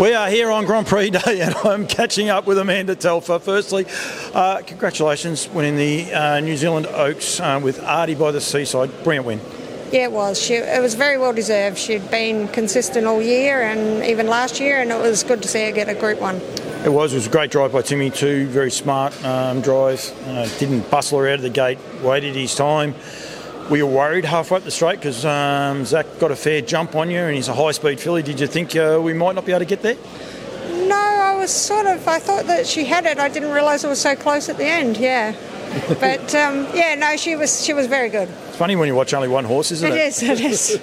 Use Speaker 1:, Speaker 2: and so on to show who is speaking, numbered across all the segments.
Speaker 1: We are here on Grand Prix Day and I'm catching up with Amanda Telfer. Firstly, uh, congratulations winning the uh, New Zealand Oaks uh, with Aardiebytheseaside. Brilliant win.
Speaker 2: Yeah, it was. She, it was very well deserved. She'd been consistent all year and even last year, and it was good to see her get a Group 1.
Speaker 1: It was. It was a great drive by Timmy too. Very smart um, drive. Uh, didn't bustle her out of the gate. Waited his time. We were worried halfway up the straight because um, Zach got a fair jump on you and he's a high speed filly. Did you think uh, we might not be able to get there?
Speaker 2: No, I was sort of. I thought that she had it. I didn't realise it was so close at the end. Yeah, but um, yeah, no, she was. She was very good.
Speaker 1: It's funny when you watch only one horse, isn't
Speaker 2: It
Speaker 1: it?
Speaker 2: is. It is.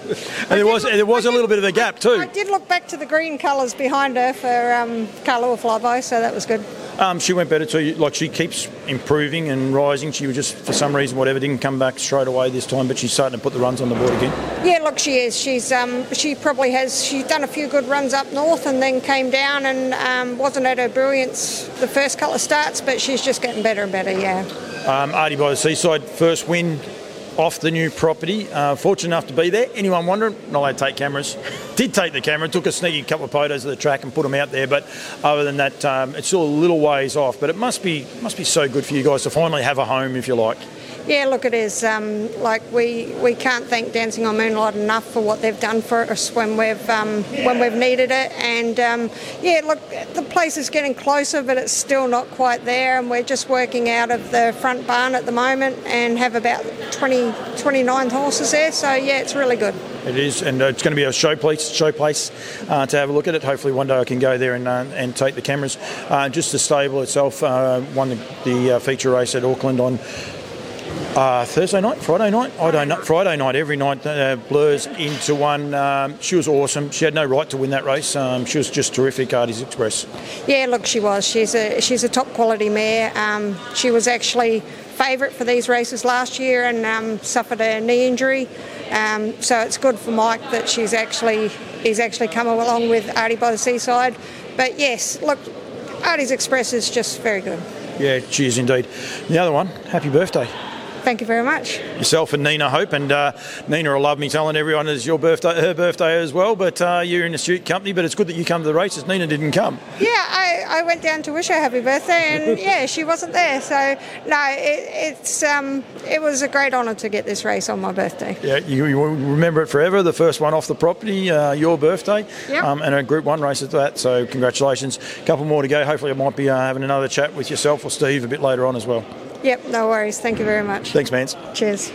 Speaker 1: and there was there was a little bit of a gap too.
Speaker 2: I did look back to the green colours behind her for um, Carla Flyby, so that was good.
Speaker 1: Um, she went better too. Like she keeps improving and rising. She was just for some reason whatever didn't come back straight away this time, but she's starting to put the runs on the board again.
Speaker 2: Yeah, look, she is. She's um, she probably has. She's done a few good runs up north and then came down and um, wasn't at her brilliance the first couple of starts, but she's just getting better and better. Yeah.
Speaker 1: Um, Aardiebytheseaside, first win off the new property. Uh, fortunate enough to be there. Anyone wondering? Not allowed to take cameras. Did take the camera, took a sneaky couple of photos of the track and put them out there. But other than that, um, it's still a little ways off. But it must be must be so good for you guys to finally have a home, if you like.
Speaker 2: Yeah, look, it is. Um, like we, we can't thank Dancing on Moonlight enough for what they've done for us when we've um, when we've needed it. And um, yeah, look, the place is getting closer, but it's still not quite there. And we're just working out of the front barn at the moment and have about 20, 29 horses there. So yeah, it's really good.
Speaker 1: It is, and uh, it's going to be a show place, show place uh, to have a look at it. Hopefully, one day I can go there and, uh, and take the cameras. Uh, just the stable itself uh, won the, the uh, feature race at Auckland on uh, Thursday night, Friday night. I don't know. Friday night, every night uh, blurs into one. Um, she was awesome. She had no right to win that race. Um, she was just terrific, Aardies Express.
Speaker 2: Yeah, look, she was. She's a she's a top quality mare. Um, she was actually favourite for these races last year and um, suffered a knee injury. Um, so it's good for Mike that she's actually he's actually come along with Aardiebytheseaside. But yes, look, Aardies Express is just very good.
Speaker 1: Yeah, she is indeed. The other one, happy birthday.
Speaker 2: Thank you very much.
Speaker 1: Yourself and Nina Hope, and uh, Nina will love me telling everyone it's your birthday, her birthday as well. But uh, you're in a suit company, but it's good that you come to the races. Nina didn't come.
Speaker 2: Yeah, I, I went down to wish her happy birthday, and yeah, she wasn't there. So no, it, it's um, it was a great honour to get this race on my birthday.
Speaker 1: Yeah, you, you will remember it forever. The first one off the property, uh, your birthday,
Speaker 2: Yep.
Speaker 1: um, and a Group One race at that. So congratulations. A couple more to go. Hopefully, I might be uh, having another chat with yourself or Steve a bit later on as well.
Speaker 2: Yep, no worries. Thank you very much.
Speaker 1: Thanks, Mance.
Speaker 2: Cheers.